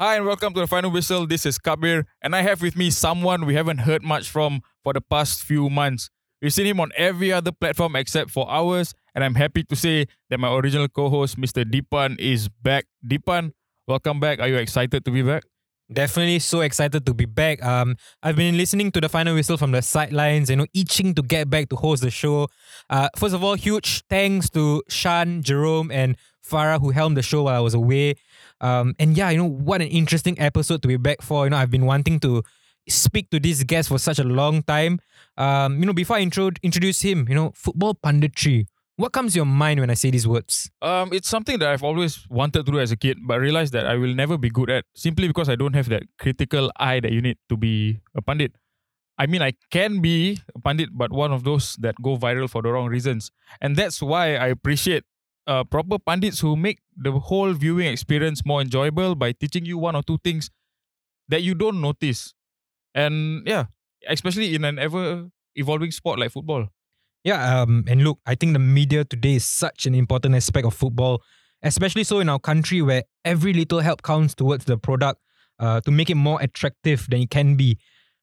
Hi and welcome to the final whistle. This is Kabir, and I have with me someone we haven't heard much from for the past few months. We've seen him on every other platform except for ours, and I'm happy to say that my original co-host, Mr. Deepan, is back. Deepan, welcome back. Are you excited to be back? Definitely so excited to be back. Um, I've been listening to the final whistle from the sidelines, you know, itching to get back to host the show. Uh, first of all, huge thanks to Shan, Jerome, and Farah who helmed the show while I was away. Um, and yeah, you know, what an interesting episode to be back for. You know, I've been wanting to speak to this guest for such a long time. Um, you know, before I intro- introduce him, you know, football punditry. What comes to your mind when I say these words? Um, it's something that I've always wanted to do as a kid, but realized that I will never be good at simply because I don't have that critical eye that you need to be a pundit. I mean, I can be a pundit, but one of those that go viral for the wrong reasons, and that's why I appreciate uh, proper pundits who make the whole viewing experience more enjoyable by teaching you one or two things that you don't notice, and yeah, especially in an ever evolving sport like football. Yeah, um, and look, I think the media today is such an important aspect of football, especially so in our country where every little help counts towards the product uh, to make it more attractive than it can be.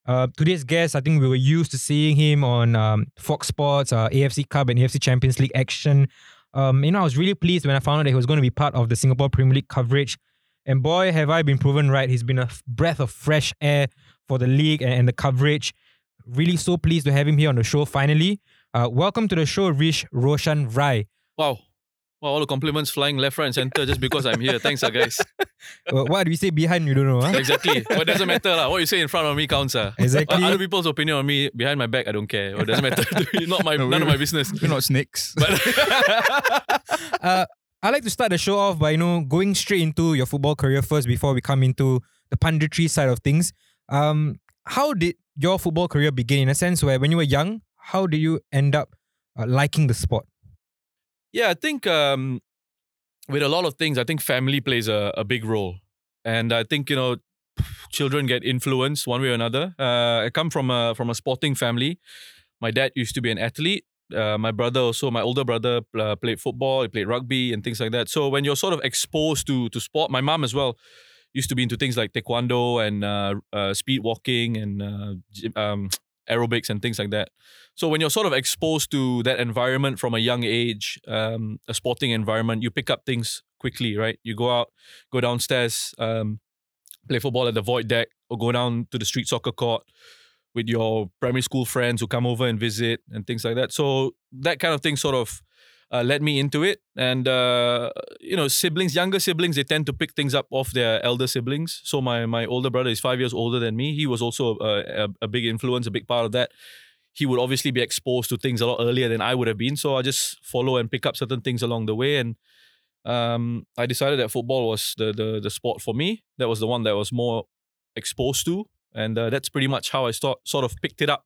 Uh, today's guest, I think we were used to seeing him on um, Fox Sports, uh, AFC Cup, and AFC Champions League action. Um, you know, I was really pleased when I found out that he was going to be part of the Singapore Premier League coverage. And boy, have I been proven right. He's been a breath of fresh air for the league and, and the coverage. Really so pleased to have him here on the show finally. Uh, welcome to the show, Rhysh Roshan Rai. Wow. Wow, all the compliments flying left, right, and center just because I'm here. Thanks, uh, guys. Uh, what do we say behind? You don't know, huh? Exactly. Well, it doesn't matter. lah. What you say in front of me counts. Uh. Exactly. Other people's opinion on me behind my back, I don't care. Well, it doesn't matter. Not my, none of my business. We're not snakes. But uh, I like to start the show off by you know going straight into your football career first before we come into the punditry side of things. Um, how did your football career begin? In a sense, where when you were young, how did you end up uh, liking the sport? Yeah, I think um, with a lot of things, I think family plays a, a big role. And I think, you know, children get influenced one way or another. Uh, I come from a from a sporting family. My dad used to be an athlete. Uh, my brother also, my older brother uh, played football, he played rugby and things like that. So when you're sort of exposed to to sport, my mom as well used to be into things like taekwondo and uh, uh, speed walking and uh, um, aerobics and things like that. So when you're sort of exposed to that environment from a young age, um, a sporting environment, you pick up things quickly, right? You go out, go downstairs, um, play football at the void deck, or go down to the street soccer court with your primary school friends who come over and visit and things like that. So that kind of thing sort of uh, led me into it. And uh, you know, siblings, younger siblings, they tend to pick things up off their elder siblings. So my my older brother is five years older than me. He was also a, a, a big influence, a big part of that. He would obviously be exposed to things a lot earlier than I would have been. So I just follow and pick up certain things along the way. And um, I decided that football was the, the the sport for me. That was the one that was more exposed to, and uh, that's pretty much how I start, sort of picked it up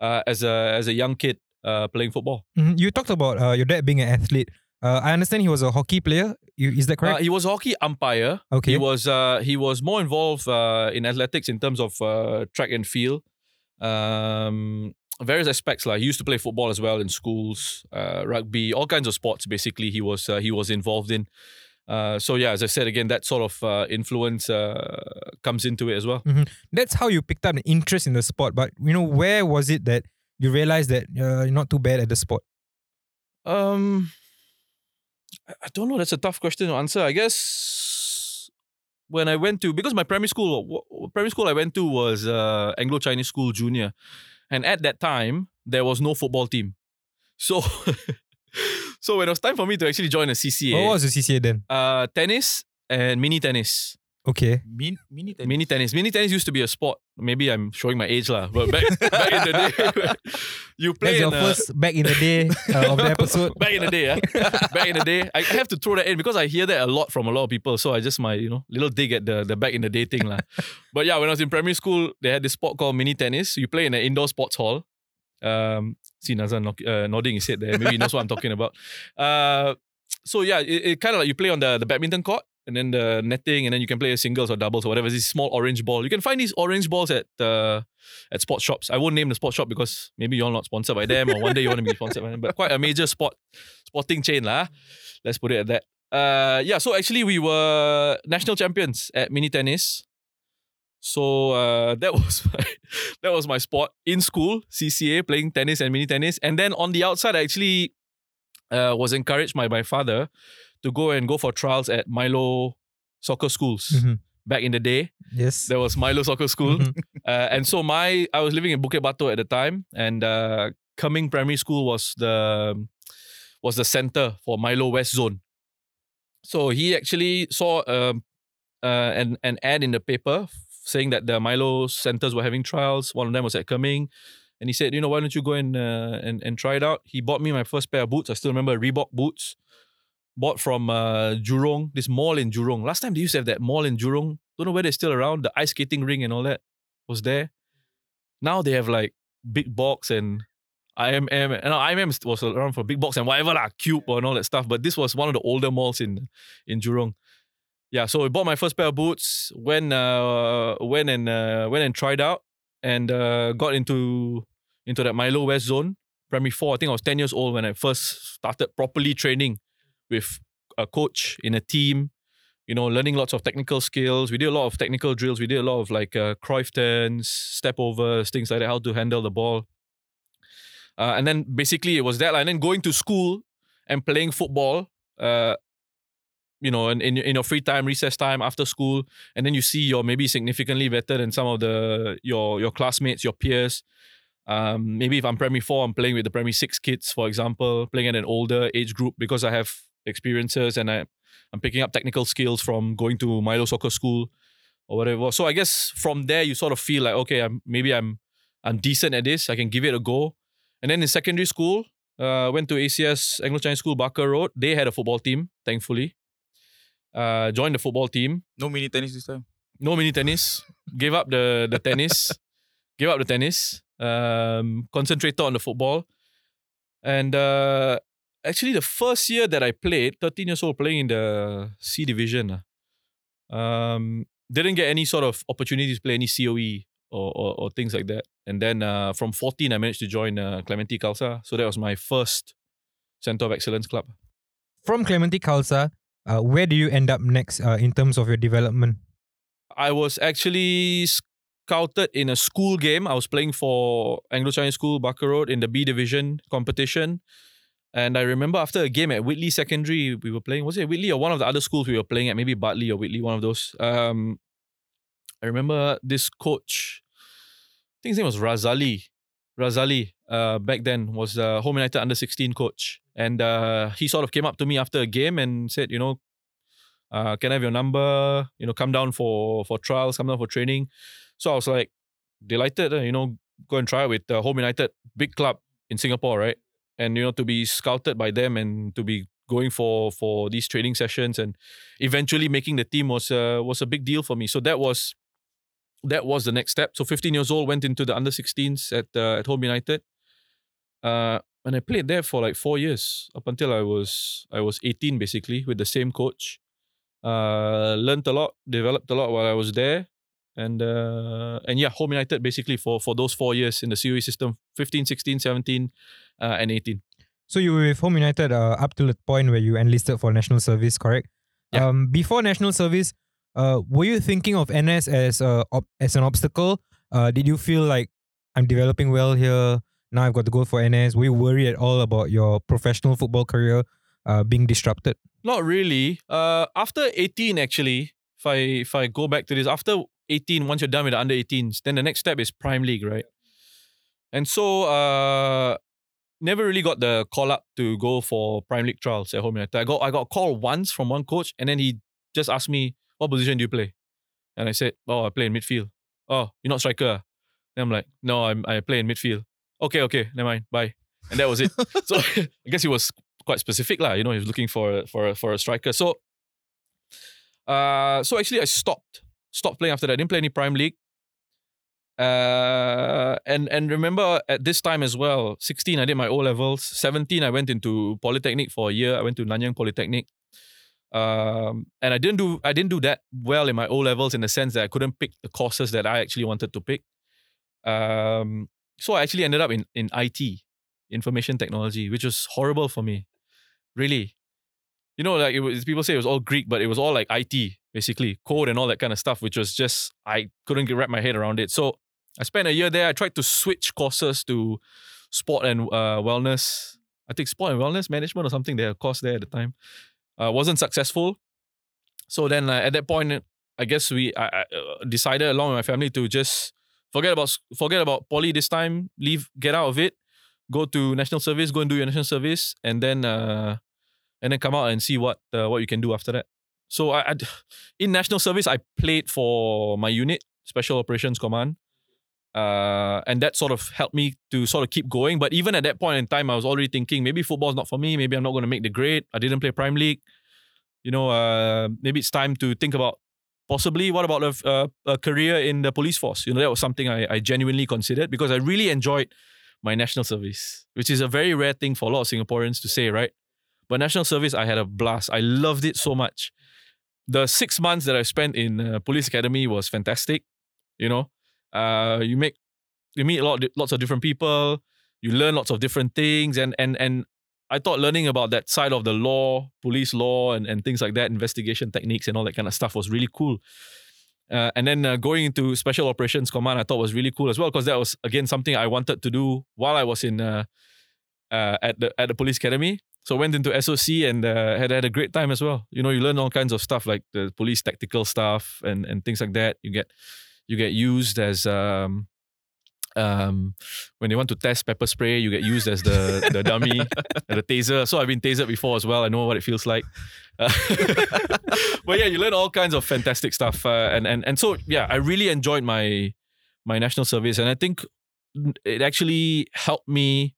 uh, as a as a young kid uh, playing football. Mhm. You talked about uh, your dad being an athlete. Uh, I understand he was a hockey player. Is that Uh, correct? he was a hockey umpire. okay. He was uh, he was more involved uh, in athletics in terms of uh, track and field, um, various aspects. Like he used to play football as well in schools, uh, rugby, all kinds of sports. Basically, he was uh, he was involved in. Uh, so yeah, as I said again, that sort of uh, influence uh, comes into it as well. That's how you picked up an interest in the sport. But you know, where was it that you realized that uh, you're not too bad at the sport? Um, I don't know. That's a tough question to answer. I guess when I went to because my primary school primary school I went to was uh, Anglo Chinese School Junior, and at that time there was no football team, so so when it was time for me to actually join a CCA, What was the CCA then? uh, tennis and mini tennis. Okay. Min- mini tennis. Mini tennis. Mini tennis used to be a sport. Maybe I'm showing my age lah, but back, back in the day, you play That's your in a- first back in the day uh, of the episode. back in the day, yeah. back in the day, I have to throw that in because I hear that a lot from a lot of people. So I just my you know little dig at the the back in the day thing lah. But yeah, when I was in primary school, they had this sport called mini tennis. You play in an indoor sports hall. Um, see Nazan knock- uh, nodding his head there. Maybe he knows what I'm talking about. Uh, so yeah, it, it kind of like you play on the the badminton court. And then the netting, and then you can play a singles or doubles or whatever. This small orange ball. You can find these orange balls at uh, at sports shops. I won't name the sports shop because maybe you're not sponsored by them, or one day you want to be sponsored by them. But quite a major sport sporting chain lah. Let's put it at that. uh, yeah, so actually we were national champions at mini tennis. So uh, that was my, that was my sport in school, CCA, playing tennis and mini tennis. And then on the outside, I actually uh, was encouraged by my father to go and go for trials at Milo soccer schools. Mhm. Back in the day, Yes. there was Milo Soccer School, Mhm. uh, and so my I was living in Bukit Batok at the time, and uh, Keming Primary School was the was the center for Milo West Zone. So he actually saw um, uh, an an ad in the paper saying that the Milo centers were having trials. One of them was at Keming, and he said, you know, why don't you go and uh, and and try it out? He bought me my first pair of boots. I still remember Reebok boots. Bought from uh, Jurong, this mall in Jurong. Last time they used to have that mall in Jurong. Don't know whether it's still around. The ice skating ring and all that was there. Now they have like big box and IMM. And no, IMM was around for big box and whatever lah, cube and all that stuff. But this was one of the older malls in in Jurong. Yeah, so I bought my first pair of boots. Went uh went and uh, went and tried out and uh, got into into that Milo West zone. Primary four. I think I was ten years old when I first started properly training with a coach in a team. You know, learning lots of technical skills. We did a lot of technical drills. We did a lot of like uh, Cruyff turns, step overs, things like that. How to handle the ball. Uh, and then basically it was that. And then going to school and playing football. Uh, you know, in, in in your free time, recess time, after school, and then you see you're maybe significantly better than some of the your your classmates, your peers. Um, maybe if I'm primary four, I'm playing with the primary six kids, for example, playing at an older age group because I have experiences and I, I'm picking up technical skills from going to Milo Soccer School or whatever. So I guess from there you sort of feel like okay, I'm maybe I'm I'm decent at this. I can give it a go. And then in secondary school, uh, went to ACS Anglo Chinese School, Barker Road. They had a football team, thankfully. Uh, joined the football team. No mini tennis this time. No mini tennis. gave up the the tennis. gave up the tennis. Um, concentrated on the football. And uh, actually, the first year that I played, 13 years old, playing in the C division, uh, um, didn't get any sort of opportunity to play any COE or, or, or things like that. And then uh, from 14, I managed to join uh, Clementi Khalsa. So that was my first Center of Excellence club. From Clementi Khalsa, uh, where do you end up next uh, in terms of your development? I was actually scouted in a school game. I was playing for Anglo Chinese School, Barker Road, in the B division competition. And I remember after a game at Whitley Secondary, we were playing. Was it Whitley or one of the other schools we were playing at? Maybe Bartley or Whitley, one of those. Um, I remember this coach. I think his name was Razali. Razali, uh, back then was uh, Home United under 16 coach. And uh, he sort of came up to me after a game and said, you know, uh, can I have your number? You know, come down for for trials, come down for training. So I was like delighted, uh, you know, go and try it with uh, Home United, big club in Singapore, right? And you know, to be scouted by them and to be going for for these training sessions and eventually making the team was uh, was a big deal for me. So that was that was the next step. So 15 years old, went into the under 16s at uh, at Home United. Uh, and I played there for like four years up until I was I was 18 basically with the same coach. Uh, learned a lot, developed a lot while I was there, and uh, and yeah, Home United basically for for those four years in the COE system, 15, 16, 17, uh, and 18. So you were with Home United uh, up to the point where you enlisted for national service, correct? Yeah. Um, before national service, uh, were you thinking of NS as a ob- as an obstacle? Uh, did you feel like I'm developing well here? Now I've got to go for NS. Were you worried at all about your professional football career uh, being disrupted? Not really. Uh, after 18, actually, if I if I go back to this, after 18, once you're done with the under 18s, then the next step is Prime League, right? And so, uh, never really got the call up to go for Prime League trials at Home United. I got I got a call once from one coach, and then he just asked me, "What position do you play?" And I said, "Oh, I play in midfield." Oh, you're not striker? ah?" Then I'm like, "No, I'm I play in midfield." Okay, okay, never mind, bye. And that was it. so I guess he was quite specific, lah. You know, he was looking for a, for a, for a striker. So, uh, so actually, I stopped stopped playing after that. I didn't play any Prime League. Uh, and and remember at this time as well, 16 I did my O levels. 17 I went into Polytechnic for a year. I went to Nanyang Polytechnic. Um, and I didn't do I didn't do that well in my O levels in the sense that I couldn't pick the courses that I actually wanted to pick. Um, so I actually ended up in in IT, information technology, which was horrible for me. Really. You know, like it was people say it was all Greek, but it was all like IT basically, code and all that kind of stuff, which was just I couldn't wrap my head around it. So I spent a year there. I tried to switch courses to sport and uh, wellness. I think sport and wellness management or something. They had a course there at the time. Uh, wasn't successful. So then uh, at that point, I guess we I, I uh, decided along with my family to just forget about forget about poly this time. Leave, get out of it. Go to national service. Go and do your national service, and then uh, and then come out and see what uh, what you can do after that. So I, I in national service I played for my unit, Special Operations Command. Uh, and that sort of helped me to sort of keep going. But even at that point in time, I was already thinking maybe football's not for me. Maybe I'm not going to make the grade. I didn't play Prime League. You know, uh, maybe it's time to think about possibly what about a, uh, a career in the police force. You know, that was something I, I genuinely considered because I really enjoyed my national service, which is a very rare thing for a lot of Singaporeans to say, right? But national service, I had a blast. I loved it so much. The six months that I spent in uh, police academy was fantastic. You know, uh, you make you meet a lot lots of different people. You learn lots of different things, and and and I thought learning about that side of the law, police law, and and things like that, investigation techniques and all that kind of stuff was really cool. Uh, and then uh, going into special operations command, I thought was really cool as well because that was again something I wanted to do while I was in uh, uh, at the at the police academy. So went into SOC and uh, had had a great time as well. You know, you learn all kinds of stuff like the police tactical stuff and and things like that. You get you get used as um, um, when they want to test pepper spray, you get used as the the dummy, the taser. So I've been tasered before as well. I know what it feels like. Uh, but yeah, you learn all kinds of fantastic stuff, uh, and and and so yeah, I really enjoyed my my national service, and I think it actually helped me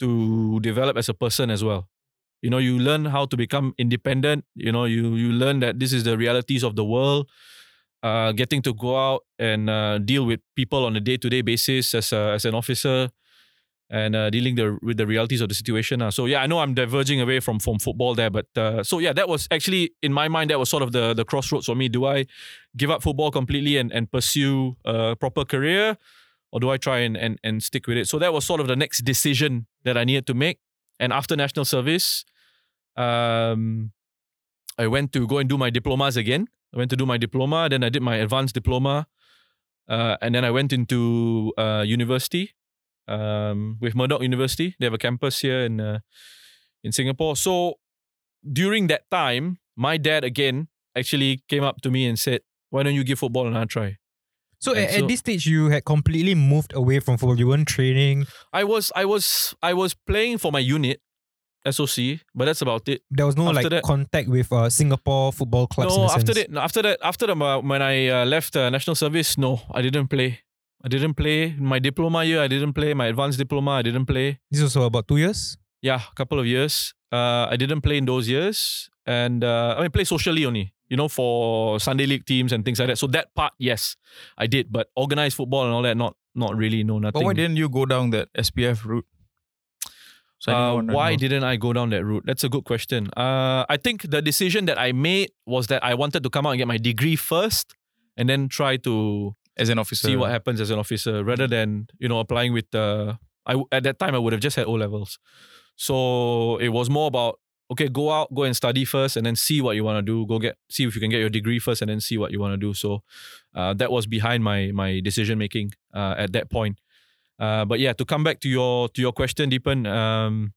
to develop as a person as well. You know, you learn how to become independent. You know, you you learn that this is the realities of the world uh, getting to go out and uh, deal with people on a day to day basis as a, as an officer and uh, dealing the, with the realities of the situation. Uh. So yeah, I know I'm diverging away from from football there, but uh, so yeah, that was actually in my mind that was sort of the the crossroads for me. Do I give up football completely and and pursue a proper career, or do I try and and and stick with it? So that was sort of the next decision that I needed to make. And after national service, um, I went to go and do my diplomas again. I went to do my diploma, then I did my advanced diploma, uh, and then I went into uh, university um, with Murdoch University. They have a campus here in uh, in Singapore. So during that time, my dad again actually came up to me and said, "Why don't you give football another try?" So at, so- at this stage, you had completely moved away from football. You weren't training. I was I was I was playing for my unit, SOC, but that's about it. There was no After like that- contact with uh, Singapore football clubs. No, after sense. that, after that, after the, uh, when I uh, left uh, national service, no, I didn't play. I didn't play my diploma year. I didn't play my advanced diploma. I didn't play. This was about two years. Yeah, a couple of years. Uh, I didn't play in those years, and uh, I mean play socially only. You know, for Sunday league teams and things like that. So that part, yes, I did. But organized football and all that, not not really. No, nothing. But why didn't you go down that SPF route? Signing Uh, why didn't I go down that route? That's a good question. Uh, I think the decision that I made was that I wanted to come out and get my degree first, and then try to as an officer? see what happens as an officer, rather than you know applying with the. I at that time I would have just had O levels, so it was more about okay, go out, go and study first, and then see what you want to do. Go get see if you can get your degree first, and then see what you want to do. So uh, that was behind my my decision making uh, at that point. Uh, but yeah, to come back to your to your question, Deepan, um,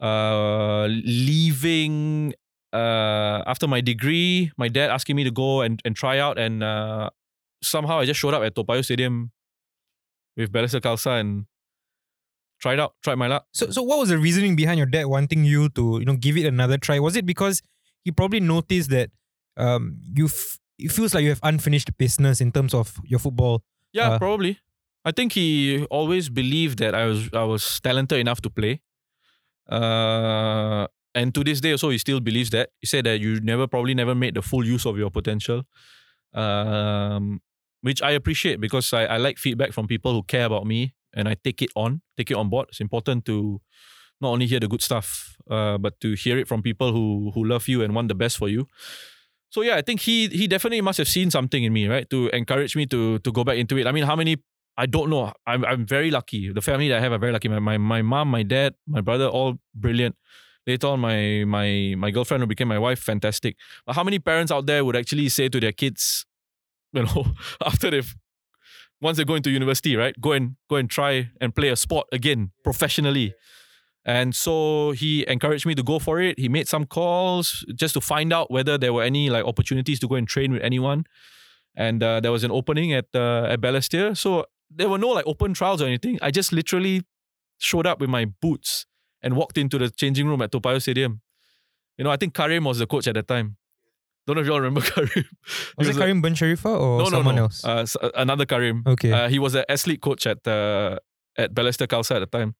uh, leaving uh, after my degree, my dad asking me to go and, and try out, and uh, somehow I just showed up at Toa Payoh Stadium with Balestier Khalsa and tried out, tried my luck. So, so what was the reasoning behind your dad wanting you to, you know, give it another try? Was it because he probably noticed that um you f- it feels like you have unfinished business in terms of your football? Yeah, Uh, probably. I think he always believed that I was I was talented enough to play. Uh, and to this day also he still believes that. He said that you never probably never made the full use of your potential. Um, which I appreciate because I, I like feedback from people who care about me and I take it on, take it on board. It's important to not only hear the good stuff, uh, but to hear it from people who who love you and want the best for you. So yeah, I think he he definitely must have seen something in me, right, to encourage me to to go back into it. I mean, how many? I don't know. I'm I'm very lucky. The family that I have are very lucky. My my my mom, my dad, my brother, all brilliant. Later on, my my my girlfriend who became my wife, fantastic. But how many parents out there would actually say to their kids, you know, after they've once they go into university, right? Go and go and try and play a sport again professionally. And so he encouraged me to go for it. He made some calls just to find out whether there were any like opportunities to go and train with anyone. And uh, there was an opening at uh, at Balestier. So there were no like open trials or anything. I just literally showed up with my boots and walked into the changing room at Toa Payoh Stadium. You know, I think Karim was the coach at that time. Don't know if y'all remember Karim. He Was it Karim Bencherifa or no, no, someone no. else? Uh, uh, another Karim. okay. Uh, he was an athlete coach at uh, at Balestier Khalsa at the time.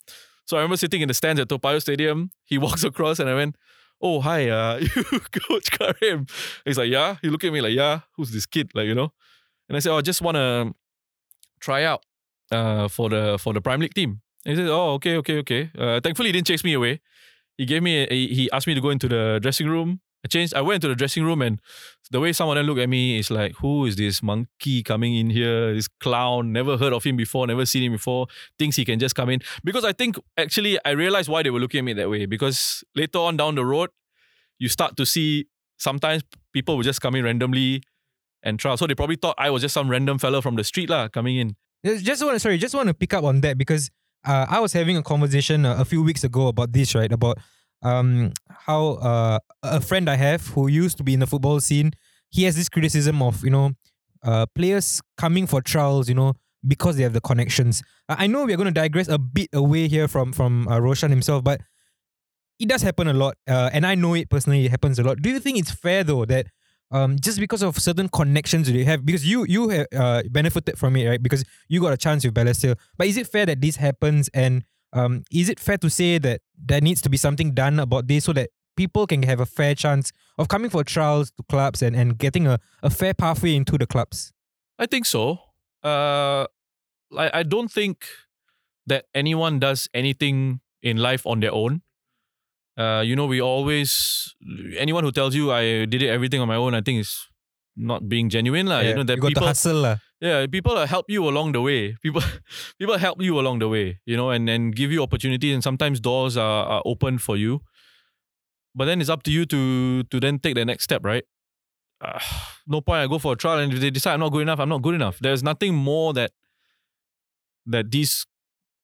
So I remember sitting in the stands at Toa Payoh Stadium. He walks across and I went, "Oh hi, uh, you Coach Karim." He's like, "Yeah." He looked at me like, "Yeah, who's this kid?" Like you know. And I said, "Oh, I just want to try out uh, for the for the Prime League team." And he said, "Oh, okay, okay, okay." Uh, thankfully, he didn't chase me away. He gave me. A, he asked me to go into the dressing room. I changed. I went to the dressing room and the way someone looked at me is like, who is this monkey coming in here? This clown, never heard of him before, never seen him before, thinks he can just come in. Because I think actually I realized why they were looking at me that way. Because later on down the road, you start to see sometimes people will just come in randomly and try. So they probably thought I was just some random fellow from the street lah coming in. Just- want to sorry, just want to pick up on that because uh, I was having a conversation a, a few weeks ago about this, right? About um how uh, a friend I have who used to be in the football scene, he has this criticism of you know uh, players coming for trials, you know, because they have the connections. I know we're going to digress a bit away here from from uh, Roshan himself, but it does happen a lot, uh, and I know it personally. It happens a lot. Do you think it's fair though that um, just because of certain connections that you have, because you you have uh, benefited from it, right? Because you got a chance with Balestier. But is it fair that this happens, and um, is it fair to say that there needs to be something done about this so that people can have a fair chance of coming for trials to clubs and, and getting a, a fair pathway into the clubs? I think so. Uh, I, I don't think that anyone does anything in life on their own. Uh, you know, we always anyone who tells you I did it everything on my own, I think is not being genuine, lah. You know that you got people, to hustle, lah. Yeah, people help you along the way. People, people help you along the way. You know, and and give you opportunities and sometimes doors are, are open for you. But then it's up to you to to then take the next step, right? Uh, no point. I go for a trial, and if they decide I'm not good enough, I'm not good enough. There's nothing more that that these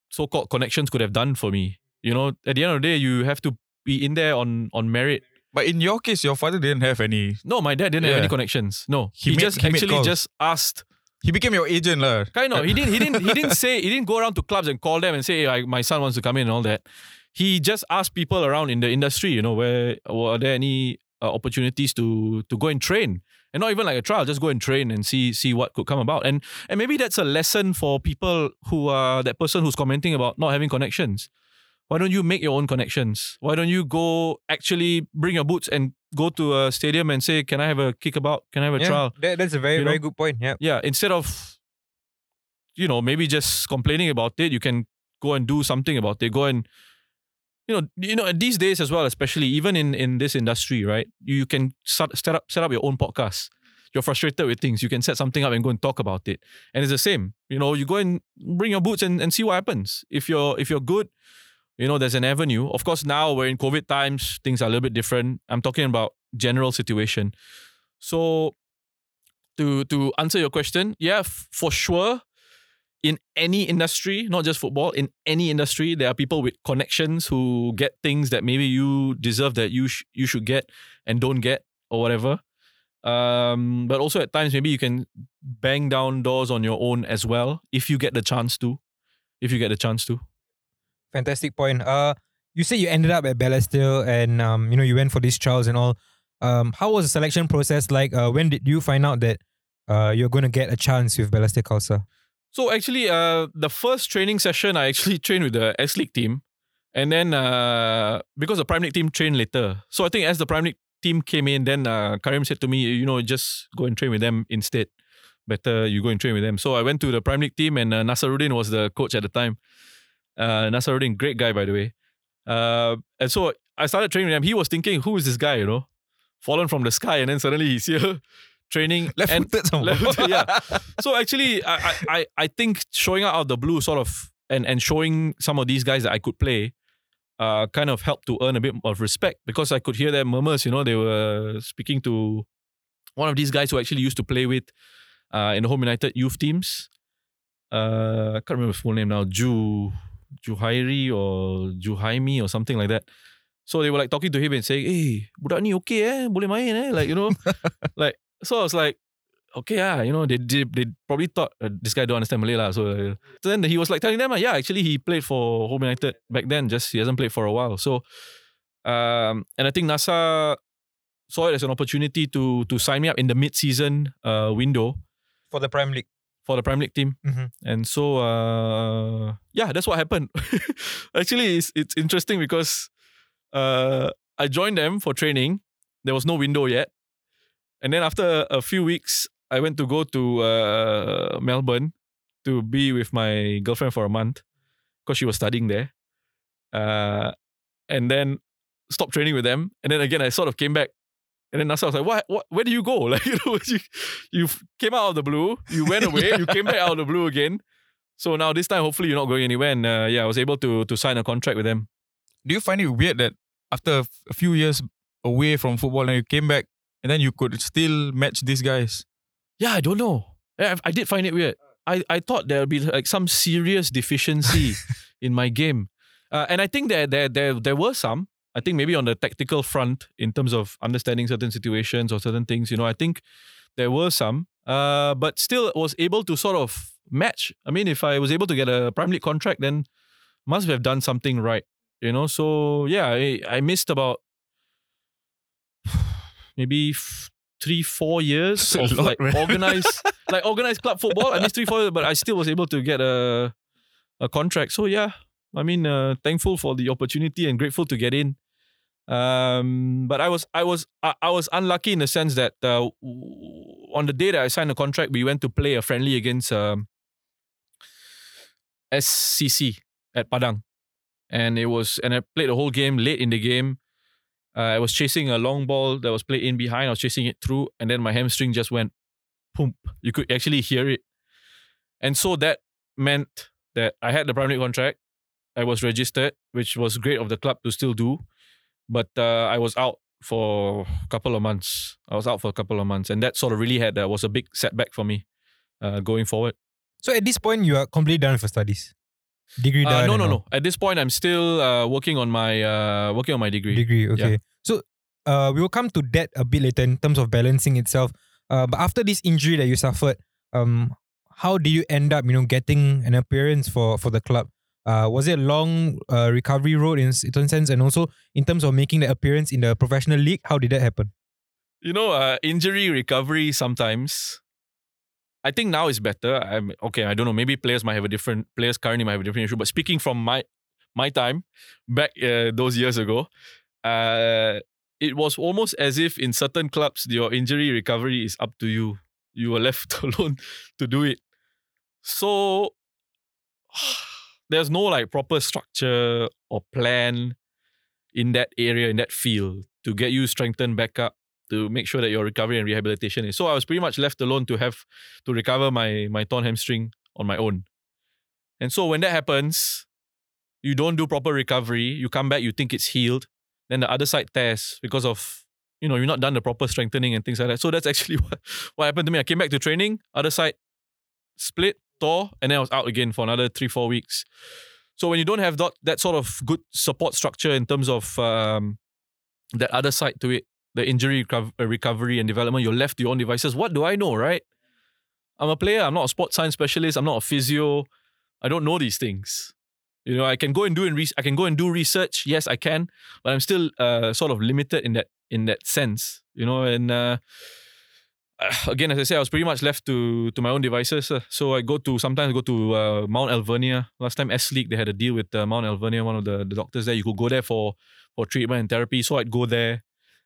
so-called connections could have done for me. You know, at the end of the day, you have to be in there on on merit. But in your case, your father didn't have any. No, my dad didn't have any connections. No, He he, made- just he actually just asked He became your agent, lah. Kind of. He didn't. He didn't. He didn't say. He didn't go around to clubs and call them and say, hey, I, "My son wants to come in" and all that. He just asked people around in the industry. You know, where were there any uh, opportunities to to go and train, and not even like a trial. Just go and train and see see what could come about. And and maybe that's a lesson for people who are that person who's commenting about not having connections. Why don't you make your own connections? Why don't you go actually bring your boots and go to a stadium and say, "Can I have a kickabout? Can I have a Yeah, trial?" that- that's a very, You know? very good point. Yeah. yeah instead of you know maybe just complaining about it you can go and do something about it go and you know you know these days as well especially even in in this industry right you can start, set up set up your own podcast you're frustrated with things you can set something up and go and talk about it and it's the same you know you go and bring your boots and, and see what happens if you're if you're good you know there's an avenue of course now we're in covid times things are a little bit different i'm talking about general situation so to to answer your question, yeah, f- for sure. In any industry, not just football, in any industry, there are people with connections who get things that maybe you deserve that you sh- you should get and don't get or whatever. Um, but also at times maybe you can bang down doors on your own as well if you get the chance to. If you get the chance to. Fantastic point. Uh, you said you ended up at Balestier and um, you know, you went for these trials and all. Um, how was the selection process like? Uh, when did you find out that uh you're going to get a chance with Balestier Khalsa? So actually, uh, the first training session, I actually trained with the S League team, and then uh, because the Prime League team trained later, so I think as the Prime League team came in, then uh, Karim said to me, you know, just go and train with them instead. Better you go and train with them. So I went to the Prime League team, and uh, Nasaruddin was the coach at the time. Uh, Nasaruddin, great guy by the way. Uh, and so I started training with him. He was thinking, who is this guy? You know, fallen from the sky, and then suddenly he's here training. Left and Left- yeah. so actually, I, I I think showing out of the blue, sort of, and and showing some of these guys that I could play, uh, kind of helped to earn a bit of respect because I could hear their murmurs. You know, they were speaking to one of these guys who actually used to play with uh, in the Home United youth teams. Uh, I can't remember his full name now. Ju Juhairi or Juhaimi or something like that. So they were like talking to him and saying, "Hey, budak ni okay eh, boleh main eh." Like you know, like so I was like, okay ah, you know, they they, they probably thought uh, this guy don't understand Malay lah. So, uh, so then he was like telling them, uh, yeah, actually he played for Home United back then. Just he hasn't played for a while. So, um, and I think NASA saw it as an opportunity to to sign me up in the mid season uh window For the Prime League. For the Prime League team. Mhm. And so, uh, yeah, that's what happened. Actually, it's, it's interesting because uh, I joined them for training. There was no window yet. And then after a few weeks, I went to go to uh, Melbourne to be with my girlfriend for a month because she was studying there. Uh, and then stopped training with them. And then again, I sort of came back. And then Nasa was like, what, what, where do you go? Like, you know, you, you came out of the blue, you went away, you came back out of the blue again. So now this time, hopefully you're not going anywhere. And uh, yeah, I was able to to sign a contract with them. Do you find it weird that after a few years away from football and you came back and then you could still match these guys? Yeah, I don't know. I I did find it weird. I, I thought there would be like some serious deficiency in my game. Uh, and I think there, there there there were some. I think maybe on the tactical front in terms of understanding certain situations or certain things, you know, I think there were some. Uh, but still was able to sort of match. I mean, if I was able to get a Prime League contract, then must have done something right. You know, so yeah, I, I missed about maybe f- three, four years That's of lot, like man. organized like organized club football. I missed three, four years, but I still was able to get a a contract. So yeah, I mean, uh, thankful for the opportunity and grateful to get in. Um, but I was I was I, I was unlucky in the sense that uh, on the day that I signed the contract, we went to play a friendly against um, SCC at Padang, and it was and I played the whole game late in the game. Uh, I was chasing a long ball that was played in behind. I was chasing it through, and then my hamstring just went pump. You could actually hear it, and so that meant that I had the primary contract. I was registered, which was great of the club to still do, but uh, I was out for a couple of months. I was out for a couple of months, and that sort of really had uh, was a big setback for me uh, going forward. So at this point, you are completely done with your studies. Degree Uh, done. no, no, all. no. At this point, I'm still uh, working on my uh, working on my degree. Degree, okay. So uh, we will come to that a bit later in terms of balancing itself. Uh, but after this injury that you suffered, um, how did you end up, you know, getting an appearance for for the club? Uh, was it a long uh, recovery road in certain sense, and also in terms of making the appearance in the professional league? How did that happen? You know, uh, injury recovery sometimes. I think now is better. I'm okay. I don't know. Maybe players might have a different players currently might have a different issue. But speaking from my my time back uh, those years ago, uh, it was almost as if in certain clubs your injury recovery is up to you. You were left alone to do it. So there's no like proper structure or plan in that area in that field to get you strengthened back up to make sure that your recovery and rehabilitation is. So I was pretty much left alone to have to recover my my torn hamstring on my own. And so when that happens, you don't do proper recovery, you come back, you think it's healed, then the other side tears because of you know, you're not done the proper strengthening and things like that. So that's actually what, what happened to me. I came back to training, other side split, tore, and then I was out again for another three, four weeks. So when you don't have that, that sort of good support structure in terms of um, that other side to it, the injury uh, recovery and development, you're left to your own devices. What do I know, right? I'm a player. I'm not a sports science specialist. I'm not a physio. I don't know these things. You know, I can go and do and re- I can go and do research. Yes, I can, but I'm still uh, sort of limited in that in that sense. You know, and uh, again, as I said, I was pretty much left to to my own devices. uh. So I go to sometimes go to uh, Mount Alvernia. Last time S League they had a deal with uh, Mount Alvernia, one of the, the doctors there. You could go there for for treatment and therapy. So I'd go there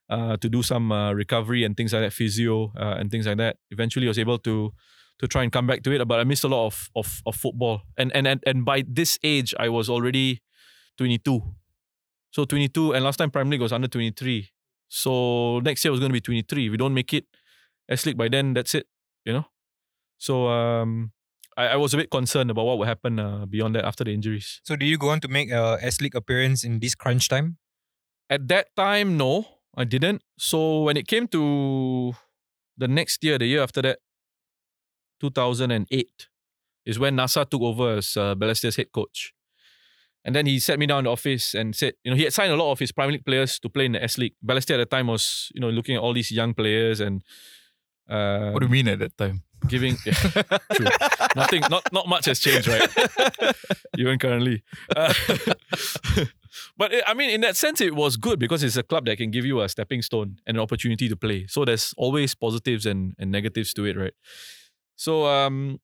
uh, to do some uh, recovery and things like that, physio uh, and things like that. Eventually, I was able to to try and come back to it, but I missed a lot of of, of football. And, and and and by this age, I was already 22. So 22, and last time Prime League was under 23. So next year was going to be 23. If we don't make it S League by then, that's it. You know. So um, I, I was a bit concerned about what would happen uh, beyond that after the injuries. So, do you go on to make a S League appearance in this crunch time? At that time, no, I didn't. So when it came to the next year, the year after that, 2008, is when NASA took over as uh, Balestier's head coach. And then he sat me down in the office and said, you know, he had signed a lot of his Prime League players to play in the S League. Balestier at the time was, you know, looking at all these young players and uh, What do you mean at that time? giving yeah, true. nothing not not much has changed right? Even currently. Uh, but it- i mean in that sense it was good because it's a club that can give you a stepping stone and an opportunity to play. So there's always positives and, and negatives to it right? So um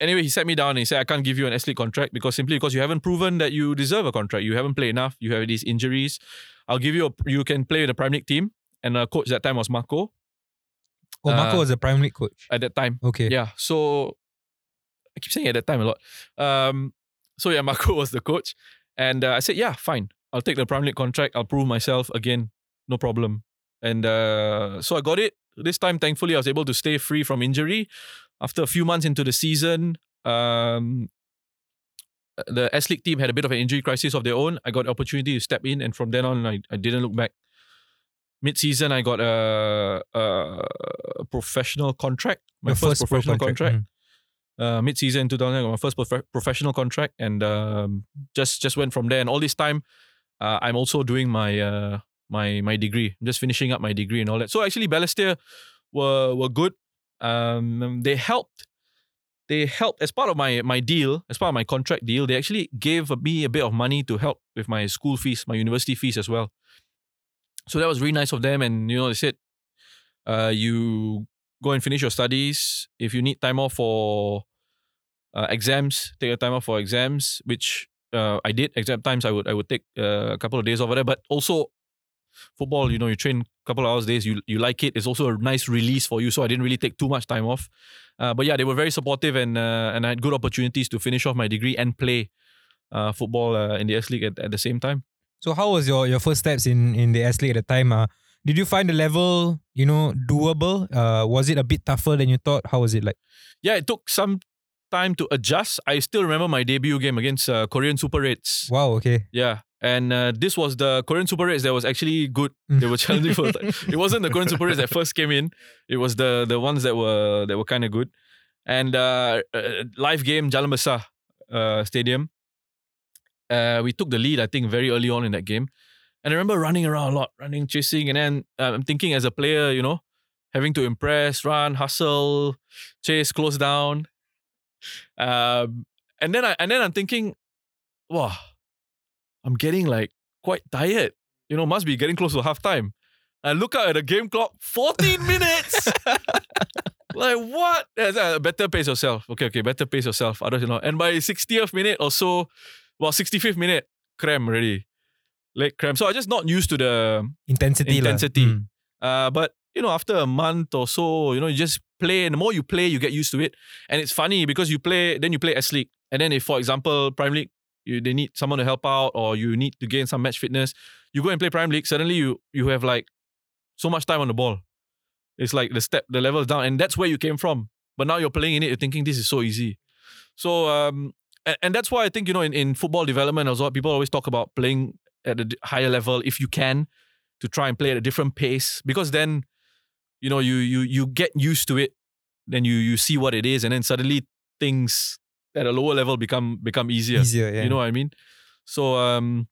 anyway he sat me down and he said i can't give you an S League contract because simply because you haven't proven that you deserve a contract. You haven't played enough. You have these injuries. I'll give you a you can play in the Prime League team. And uh, coach that time was marco Oh, Marco Uh, was a Prime League coach. at that time Okay. yeah. So I keep saying at that time a lot. Um, so yeah, Marco was the coach, and uh, I said, yeah, fine. I'll take the Prime League contract. I'll prove myself again. No problem. And uh, so I got it. This time, thankfully, I was able to stay free from injury. After a few months into the season, um, the S League team had a bit of an injury crisis of their own. I got the opportunity to step in, and from then on, I, I didn't look back. Mid season, I got a, a professional contract, my first, pro professional contract Mm. uh, mid season in 2000, I got my first prof- professional contract, and um, just just went from there. And all this time, uh, I'm also doing my uh, my my degree. I'm just finishing up my degree and all that. So actually, Balestier were were good. Um, they helped. They helped as part of my my deal, as part of my contract deal. They actually gave me a bit of money to help with my school fees, my university fees as well. So that was really nice of them. And you know, they said, uh, you go and finish your studies. If you need time off for uh, exams, take a time off for exams, which uh, I did. Exam times, I would I would take uh, a couple of days over there. But also, football, you know, you train a couple of hours days. You you like it. It's also a nice release for you. So I didn't really take too much time off. Uh, but yeah, they were very supportive and uh, and I had good opportunities to finish off my degree and play uh, football in the S League at, at the same time. So, how was your, your first steps in, in the S League at the time? Uh, did you find the level, you know, doable? Uh, was it a bit tougher than you thought? How was it like? Yeah, it took some time to adjust. I still remember my debut game against uh, Korean Super Reds. Wow, okay. Yeah. And uh, this was the Korean Super Reds that was actually good. Mm. They were challenging for it wasn't the Korean Super Reds that first came in. It was the the ones that were that were kind of good. And uh, uh, live game Jalan Besar uh, Stadium. Uh, we took the lead, I think, very early on in that game. And I remember running around a lot, running, chasing, and then uh, I'm thinking as a player, you know, having to impress, run, hustle, chase, close down. Um, and then I and then I'm thinking, wow, I'm getting like quite tired. You know, must be getting close to halftime. I look out at the game clock, 14 minutes. like what? Yeah, better pace yourself. Okay, okay, better pace yourself. Others, you know. And by 60th minute or so, well, 65th minute, cramp already. Leg cramp. So I just not used to the Intensity. Intensity. Mm. uh, but you know, after a month or so, you know, you just play, and the more you play, you get used to it. And it's funny because you play, then you play S League, and then if, for example, Prime League, you they need someone to help out, or you need to gain some match fitness, you go and play Prime League. Suddenly, you you have like so much time on the ball. It's like the step, the level is down, and that's where you came from. But now you're playing in it, you're thinking this is so easy. So um, and, and that's why I think you know in, in football development as well, people always talk about playing at a higher level if you can to try and play at a different pace because then you know you you you get used to it then you you see what it is and then suddenly things at a lower level become become easier. Easier, yeah. you know what i mean? So um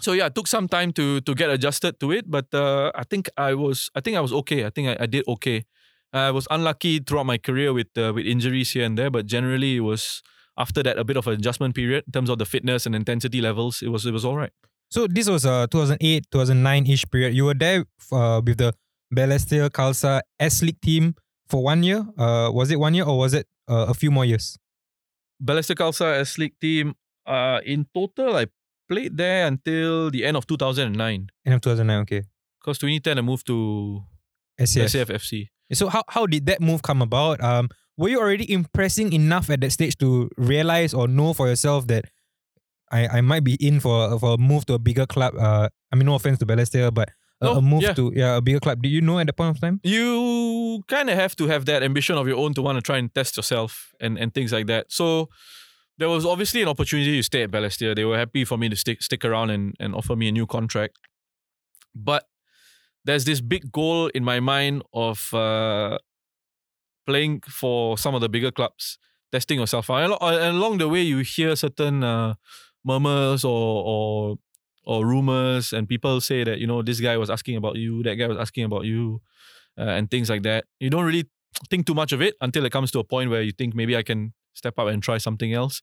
so yeah it took some time to to get adjusted to it but uh i think i was i think i was okay. I think i, I did okay. I was unlucky throughout my career with uh, with injuries here and there but generally it was after that a bit of an adjustment period in terms of the fitness and intensity levels it was it was all right So this was uh 2008, 2009 ish period. You were there uh, with the Balestier Khalsa S League team for one year. Uh, was it one year or was it uh, a few more years? Balestier Khalsa S League team, uh, in total, I played there until the end of 2009. End of 2009. Okay. Because 2010, I moved to. SAFFC. So how how did that move come about? Um, were you already impressing enough at that stage to realize or know for yourself that I, I might be in for for a move to a bigger club? Uh, I mean, no offense to Balestier, but a, No, a move yeah. to yeah a bigger club. Did you know at that point of time? you kind of have to have that ambition of your own to want to try and test yourself and, and things like that. So there was obviously an opportunity to stay at Balestier. They were happy for me to stick stick around and, and offer me a new contract. But there's this big goal in my mind of uh, playing for some of the bigger clubs, testing yourself out. And and along the way, you hear certain uh, murmurs or or or rumors, and people say that you know this guy was asking about you, that guy was asking about you uh, and things like that. You don't really think too much of it until it comes to a point where you think maybe I can step up and try something else.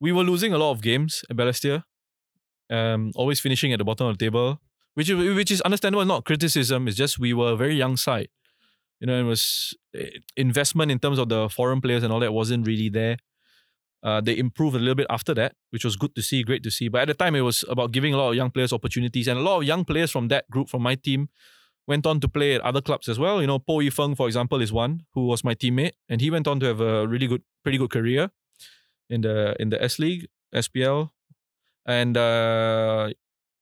We were losing a lot of games at Balestier, um, always finishing at the bottom of the table, which which is understandable, not criticism. It's just we were a very young side. You know, it was eh, investment in terms of the foreign players and all that wasn't really there. Uh, they improved a little bit after that, which was good to see, great to see. But at the time, it was about giving a lot of young players opportunities, and a lot of young players from that group, from my team, went on to play at other clubs as well. You know, Po Yifeng, for example, is one who was my teammate, and he went on to have a really good, pretty good career in the in the S League, SPL, and uh,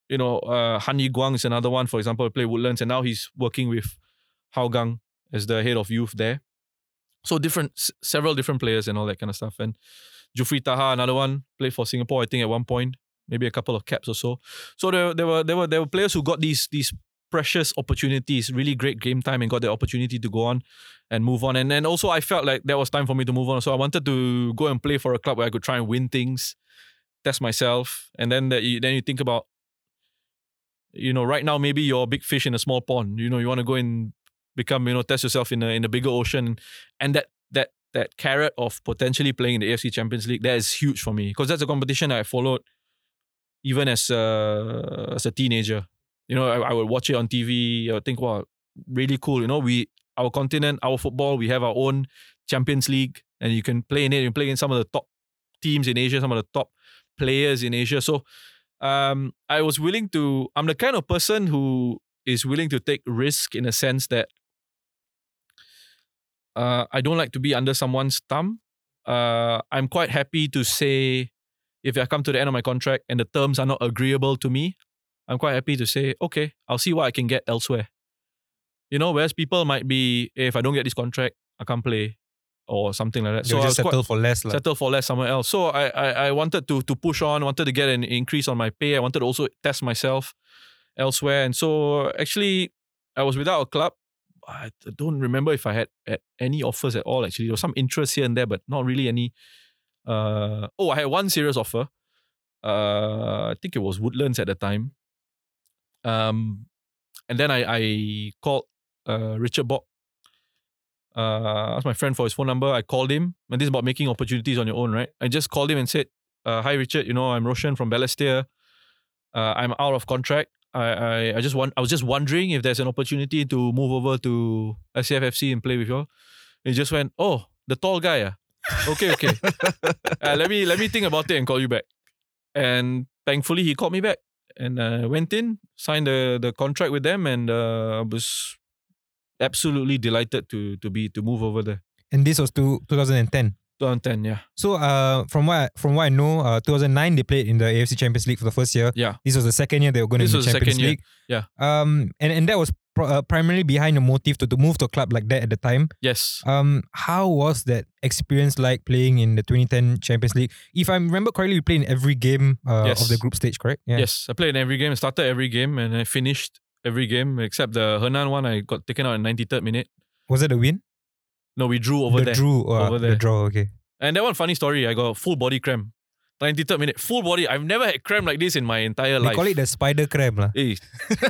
you know, uh, Han Yi Guang is another one. For example, play Woodlands, and now he's working with Hougang as the head of youth there. So different, s- several different players and all that kind of stuff. And Jufri Taha, another one, played for Singapore, I think at one point, maybe a couple of caps or so. So there, there were there were there were players who got these these precious opportunities, really great game time, and got the opportunity to go on and move on. And then also I felt like there was time for me to move on. So I wanted to go and play for a club where I could try and win things, test myself, and then that you, then you think about, you know, right now maybe you're a big fish in a small pond. You know, you want to go and become, you know, test yourself in a in a bigger ocean, and that that that carrot of potentially playing in the AFC Champions League that is huge for me because that's a competition that I followed even as a, as a teenager. You know, I, I would watch it on TV. I would think, wow, really cool. You know, we our continent, our football, we have our own Champions League, and you can play in it. You play in some of the top teams in Asia, some of the top players in Asia. So, um, I was willing to. I'm the kind of person who is willing to take risk in a sense that uh, I don't like to be under someone's thumb. Uh, I'm quite happy to say if I come to the end of my contract and the terms are not agreeable to me, I'm quite happy to say, okay, I'll see what I can get elsewhere. You know, whereas people might be, "Eh, if I don't get this contract, I can't play or something like that. So just settle for less. Like. settle for less somewhere else. So I, I I wanted to to push on, wanted to get an increase on my pay. I wanted to also test myself elsewhere. And so actually I was without a club. I don't remember if I had, had any offers at all actually. There was some interest here and there, but not really any uh oh I had one serious offer. Uh I think it was Woodlands at the time. Um and then I I called uh Richard Bok uh, asked my friend for his phone number. I called him, and this is about making opportunities on your own, right? I just called him and said, uh, "Hi, Richard. You know, I'm Roshan from Balestier. Uh, I'm out of contract. I, I, I just want, I was just wondering if there's an opportunity to move over to SAFFC and play with you all." He just went, "Oh, the tall guy, ah. Okay, okay. uh, let me let me think about it and call you back." And thankfully, he called me back, and uh, went in, signed the the contract with them, and uh, was absolutely delighted to to be to move over there. and this was to 2010. 2010, yeah. So uh, from what from what I know, uh, 2009 they played in the AFC Champions League for the first year. Yeah. This was the second year they were going This to the the Champions second year, League. yeah. Um, and and that was pro- uh, primarily behind the motive to, to move to a club like that at the time. Yes. Um, how was that experience like playing in the 2010 Champions League? If I remember correctly, you played in every game uh, Yes. of the group stage, correct? Yeah. Yes. I played in every game. I started every game and I finished every game except the Henan one. I got taken out in 93rd minute. Was that a win? No, we drew over the there. drew, uh, Over there. the draw. Okay. And that one funny story. I got full body cramp. 93rd minute. Full body. I've never had cramp like this in my entire They life. call it the spider cramp, lah. Hey,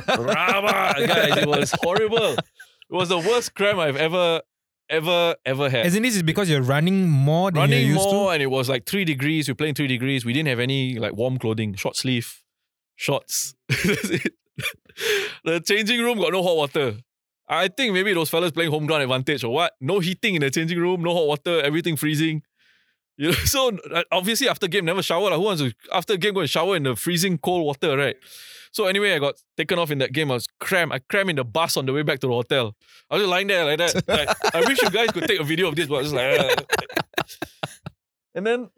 Rama, guys, it was horrible. It was the worst cramp I've ever, ever, ever had. Isn't this is because you're running more than running you're used more and it was like three degrees. We're playing three degrees. We didn't have any like warm clothing, short sleeve, shorts. That's it. the changing room got no hot water. I think maybe those fellas playing home ground advantage or what. No heating in the changing room, no hot water, everything freezing. You know, so uh, obviously after game never shower. Like, who wants to after game go and shower in the freezing cold water, right? So anyway, I got taken off in that game. I was crammed. I crammed in the bus on the way back to the hotel. I was just lying there like that. Like, I wish you guys could take a video of this, but I was just like. "Ah." and then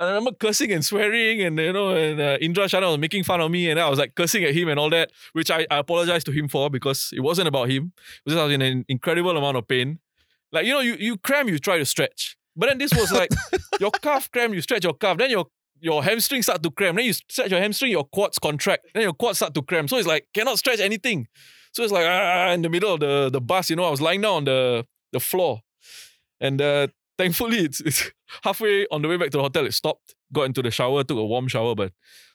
I remember cursing and swearing, and you know, and uh, Indra Sahdan was making fun of me, and I was like cursing at him and all that, which I, I apologized to him for because it wasn't about him. It was just I was in an incredible amount of pain. Like you know, you you cram, you try to stretch, but then this was like your calf cram, you stretch your calf, then your your hamstring start to cramp, then you stretch your hamstring, your quads contract, then your quads start to cramp. So it's like cannot stretch anything. So it's like ah, in the middle of the the bus, you know, I was lying down on the the floor, and uh, thankfully it's, it's halfway on the way back to the hotel. It stopped. Got into the shower, took a warm shower, but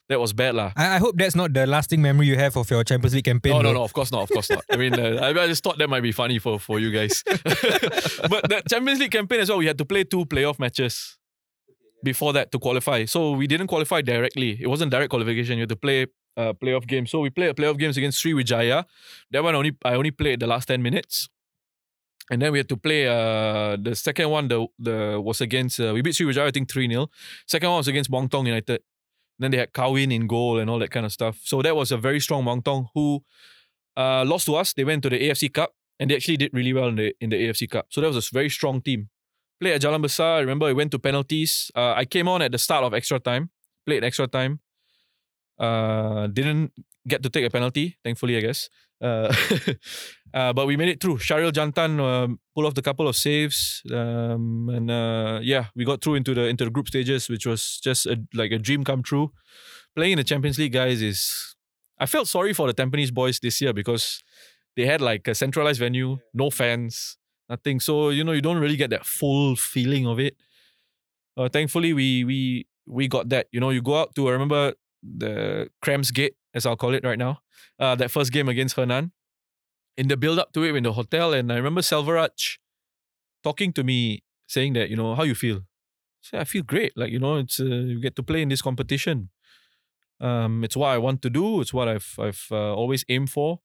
that was bad lah. I, I hope that's not the lasting memory you have of your Champions League campaign. No, no, no. Of course not. Of course not. I mean, uh, I, I just thought that might be funny for, for you guys. but the Champions League campaign as well, we had to play two playoff matches before that to qualify. So we didn't qualify directly. It wasn't direct qualification. You had to play uh, playoff games. So we played a playoff games against Sriwijaya. That one only I only played the last ten minutes. And then we had to play uh, the second one. The the was against uh, we beat Sriwijaya I think three 0 Second one was against Muang Thong United. Then they had Kawin in goal and all that kind of stuff. So that was a very strong Muang Thong who uh, lost to us. They went to the AFC Cup and they actually did really well in the in the AFC Cup. So that was a very strong team. Played at Jalan Besar. Remember it went to penalties. Uh, I came on at the start of extra time. Played extra time. Uh, didn't get to take a penalty, thankfully, I guess. Uh, uh, but we made it through. Shahril Jantan um, pulled off the couple of saves, um, and uh, yeah, we got through into the into the group stages, which was just a, like a dream come true. Playing in the Champions League, guys, is I felt sorry for the Tampines boys this year because they had like a centralized venue, no fans, nothing. So you know you don't really get that full feeling of it. Uh, thankfully, we we we got that. You know, you go out to I remember the Crams Gate, as I'll call it right now. Uh, that first game against Henan. In the build up to it in the hotel, and I remember Selvaraj talking to me saying that, you know, how you feel? I said, I feel great. Like, you know, it's uh, you get to play in this competition. Um, it's what I want to do. It's what I've I've uh, always aimed for.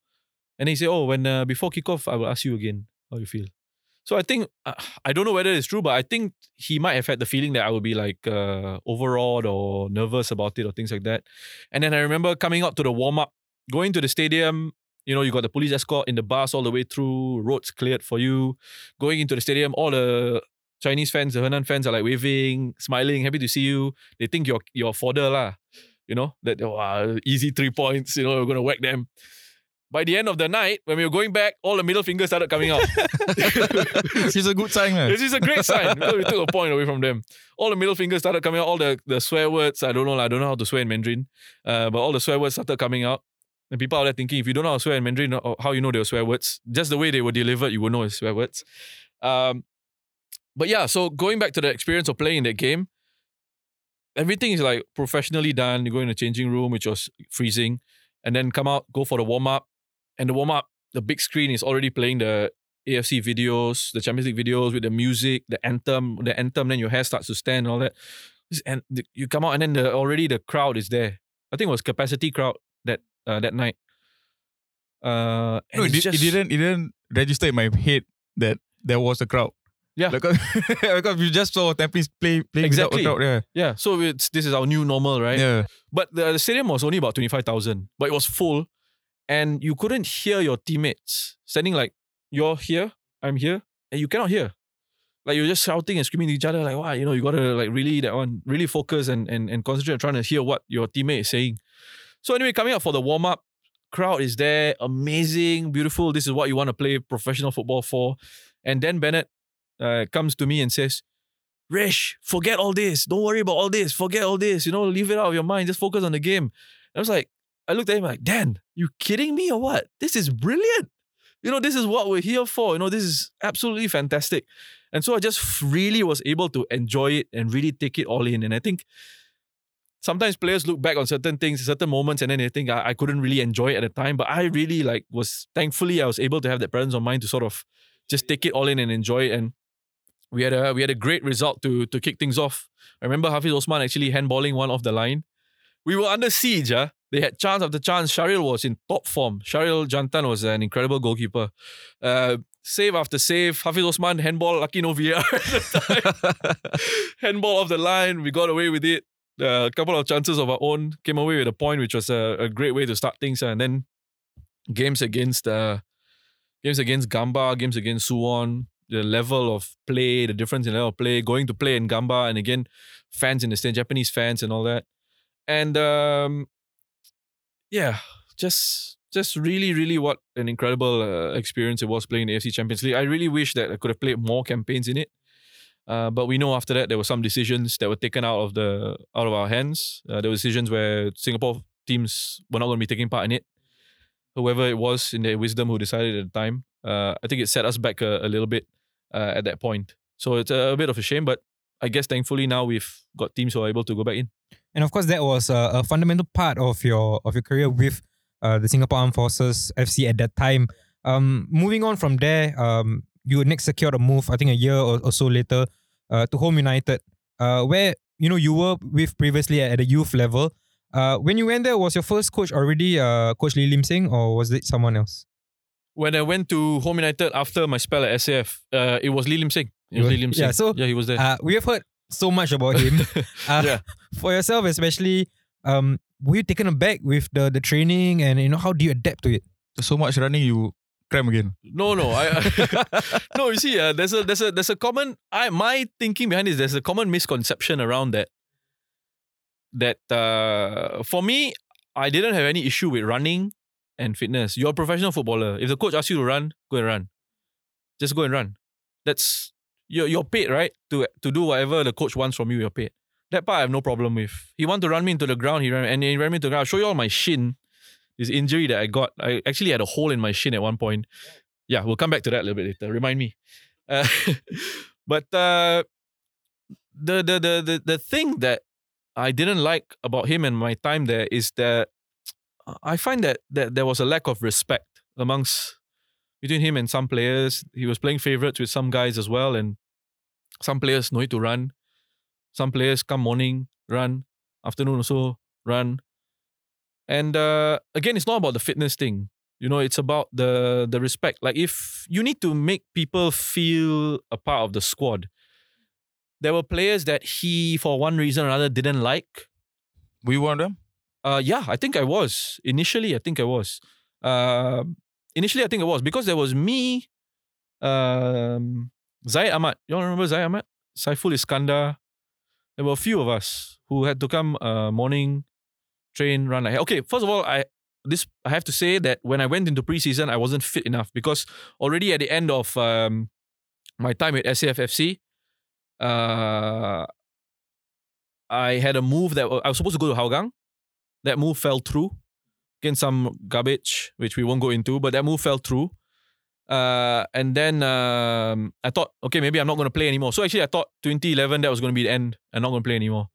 And he said, "Oh, when uh, before kickoff, I will ask you again how you feel." So I think uh, I don't know whether it's true, but I think he might have had the feeling that I would be like uh, overawed or nervous about it or things like that. And then I remember coming up to the warm up, going to the stadium. You know, you got the police escort in the bus all the way through, roads cleared for you. Going into the stadium, all the Chinese fans, the Henan fans are like waving, smiling, happy to see you. They think you're you're fodder lah. You know that wow, easy three points. You know we're gonna whack them. By the end of the night, when we were going back, all the middle fingers started coming out. It's a good sign, man. This is a great sign because we took a point away from them. All the middle fingers started coming out. All the, the swear words. I don't know. I don't know how to swear in Mandarin. Uh, but all the swear words started coming out. And people out there thinking, if you don't know how to swear in Mandarin, how you know they were swear words? Just the way they were delivered, you will know it's swear words. Um, but yeah, so going back to the experience of playing in that game, everything is like professionally done. You go in the changing room, which was freezing, and then come out, go for the warm up. And the warm up, the big screen is already playing the AFC videos, the Champions League videos with the music, the anthem, the anthem. Then your hair starts to stand and all that. And you come out, and then the, already the crowd is there. I think it was capacity crowd that uh, that night. Uh, No, it, it's di- it didn't. It didn't register in my head that there was a crowd. Yeah. because, because you just saw Tampines play play Exactly. without a crowd. Yeah, so it's this is our new normal, right? Yeah, yeah. But the, the stadium was only about 25,000, but it was full and you couldn't hear your teammates standing like, you're here, I'm here, and you cannot hear. Like you're just shouting and screaming at each other, like, wow, you know, you gotta like really that one, really focus and and, and concentrate on trying to hear what your teammate is saying. So anyway, coming up for the warm-up, crowd is there, amazing, beautiful. This is what you want to play professional football for. And then Bennett uh, comes to me and says, Rish, forget all this. Don't worry about all this. Forget all this. You know, leave it out of your mind. Just focus on the game. I was like, I looked at him like, Dan, you kidding me or what? This is brilliant. You know, this is what we're here for. You know, this is absolutely fantastic. And so I just really was able to enjoy it and really take it all in. And I think sometimes players look back on certain things, certain moments, and then they think I, I couldn't really enjoy it at the time. But I really like was thankfully I was able to have that presence of mind to sort of just take it all in and enjoy it. And we had a we had a great result to to kick things off. I remember Hafiz Osman actually handballing one off the line. We were under siege, huh? They had chance after chance. Shahril was in top form. Shahril Jantan was an incredible goalkeeper. Uh, save after save. Hafiz Osman handball, lucky no VR handball off the line. We got away with it. Uh, a couple of chances of our own. Came away with a point, which was a, a great way to start things. And then games against uh, games against Gamba, games against Suwon, the level of play, the difference in level of play, going to play in Gamba, and again, fans in the stand, Japanese fans and all that, and um, yeah, just just really, really what an incredible uh, experience it was playing the AFC Champions League. I really wish that I could have played more campaigns in it. Uh, but we know after that there were some decisions that were taken out of the out of our hands. Uh, there were decisions where Singapore teams were not going to be taking part in it. Whoever it was in their wisdom who decided at the time, uh, I think it set us back a, a little bit uh, at that point. So it's a, a, bit of a shame, but I guess thankfully now we've got teams who are able to go back in. And of course, that was a, a fundamental part of your of your career with uh, the Singapore Armed Forces FC at that time. Um, moving on from there, um, you next secured a move, I think a year or, or so later, uh, to Home United, uh, where you know you were with previously at, at the youth level. Uh, when you went there, was your first coach already uh, Coach Lee Lim Sing, or was it someone else? When I went to Home United after my spell at SAF, uh, it was Lee Lim Sing. It was Lee Lim Sing. Yeah, so yeah, he was there. Uh, we have heard so much about him. uh, Yeah. For yourself, especially, um, were you taken aback with the the training and you know how do you adapt to it? So much running, you cram again. No, no, I no. You see, uh, there's a there's a there's a common. I my thinking behind this. There's a common misconception around that. That uh, for me, I didn't have any issue with running and fitness. You're a professional footballer. If the coach asks you to run, go and run. Just go and run. That's you're you're paid right to to do whatever the coach wants from you. You're paid. That part I have no problem with. He want to run me into the ground. He ran and he ran me into the ground. I'll show you all my shin. This injury that I got. I actually had a hole in my shin at one point. Yeah, we'll come back to that a little bit later. Remind me. Uh, but uh, the, the the the the thing that I didn't like about him and my time there is that I find that that there was a lack of respect amongst between him and some players. He was playing favorites with some guys as well, and some players know it to run. Some players come morning, run, afternoon also run. And uh, again, it's not about the fitness thing. You know, it's about the the respect. Like if you need to make people feel a part of the squad. There were players that he, for one reason or another, didn't like. Were you one of them? Uh, yeah, I think I was. Initially, I think I was. Uh, initially, I think it was because there was me, um, Zaid Ahmad. You all remember Zaid Ahmad? Saiful Iskandar. There were a few of us who had to come uh, morning, train, run. Like, okay, first of all, I this I have to say that when I went into preseason, I wasn't fit enough because already at the end of um, my time at SAFFC, uh, I had a move that I was supposed to go to Hougang. That move fell through. Again, some garbage, which we won't go into, but that move fell through. Uh, and then um, I thought, okay, maybe I'm not going to play anymore. So actually, I thought 2011 that was going to be the end. I'm not going to play anymore.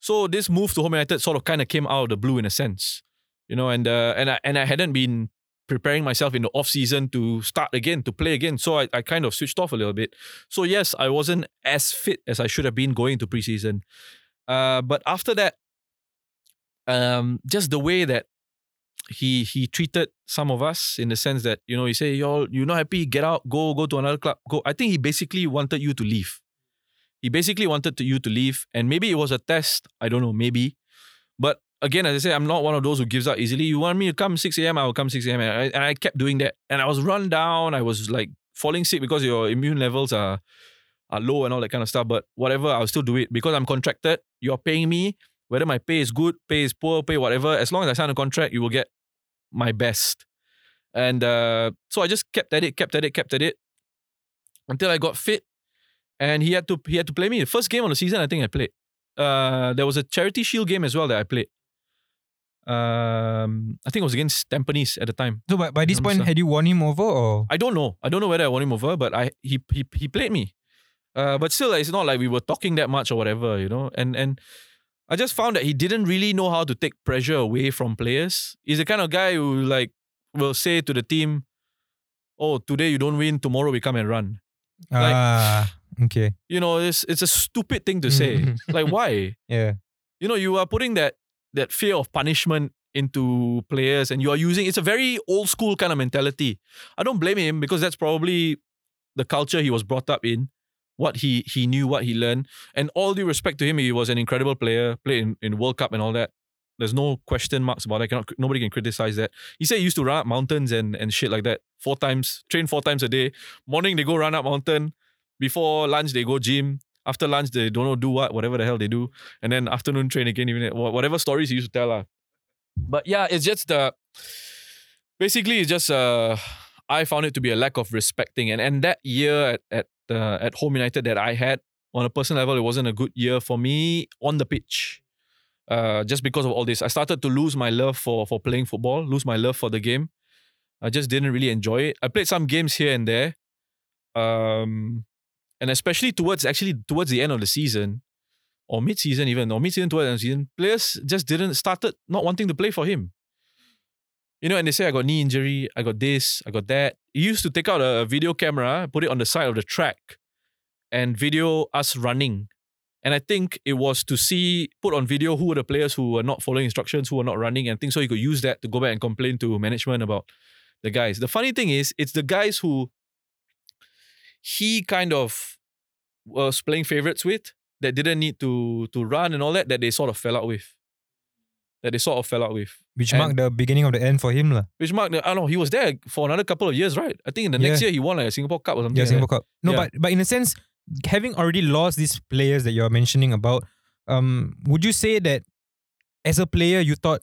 So this move to Home United sort of kind of came out of the blue in a sense, you know. And uh, and I and I hadn't been preparing myself in the off season to start again to play again. So I, I kind of switched off a little bit. So yes, I wasn't as fit as I should have been going to preseason. Uh, but after that, um, just the way that he he treated some of us in the sense that you know he say y'all you're not happy? Get out. Go go to another club. Go. I think he basically wanted you to leave. He basically wanted to, you to leave and maybe it was a test. I don't know maybe. But again as I say I'm not one of those who gives up easily. You want me to come 6 a.m I will come 6 a.m and I, and I kept doing that. And I was run down. I was like falling sick because your immune levels are are low and all that kind of stuff. But whatever I'll still do it because I'm contracted. You're paying me whether my pay is good, pay is poor, pay whatever, as long as I sign a contract, you will get my best. And uh, so I just kept at it, kept at it, kept at it until I got fit. And he had to he had to play me. The first game of the season, I think I played. Uh, there was a charity shield game as well that I played. Um, I think it was against Tampines at the time. So by, by this point, had you won him over or? I don't know. I don't know whether I won him over, but I he he he played me. Uh, but still, it's not like we were talking that much or whatever, you know. And and I just found that he didn't really know how to take pressure away from players. He's the kind of guy who like will say to the team, "Oh, today you don't win, tomorrow we come and run." Like- ah, okay. You know, it's it's a stupid thing to say. like why? Yeah. You know, you are putting that that fear of punishment into players and you are using it's a very old school kind of mentality. I don't blame him because that's probably the culture he was brought up in, what he he knew, what he learned. And all due respect to him, he was an incredible player, played in, in World Cup and all that. There's no question marks about it. Cannot, nobody can criticize that. He said he used to run up mountains and, and shit like that four times, train four times a day. Morning, they go run up mountain. Before lunch, they go gym. After lunch, they don't know do what, whatever the hell they do. And then afternoon train again, even wha- whatever stories he used to tell. Uh. But yeah, it's just the, basically, it's just, uh, I found it to be a lack of respecting. And, and that year at, at, at Home United that I had, on a personal level, it wasn't a good year for me on the pitch uh, just because of all this. I started to lose my love for for playing football, lose my love for the game. I just didn't really enjoy it. I played some games here and there, um, and especially towards actually towards the end of the season, or mid season even, or mid season towards the end of the season, players just didn't started not wanting to play for him. You know, and they say I got knee injury, I got this, I got that. He used to take out a video camera, put it on the side of the track, and video us running and I think it was to see, put on video who were the players who were not following instructions, who were not running, and things so he could use that to go back and complain to management about the guys. The funny thing is, it's the guys who he kind of was playing favorites with that didn't need to to run and all that, that they sort of fell out with. That they sort of fell out with. Which And- marked the beginning of the end for him. lah. Which marked, the- I don't know, he was there for another couple of years, right? I think in the next year he won like a Singapore Cup or something. Yeah, like Singapore Cup. No, Yeah. but but in a sense, having already lost these players that you're mentioning about, um, would you say that as a player you thought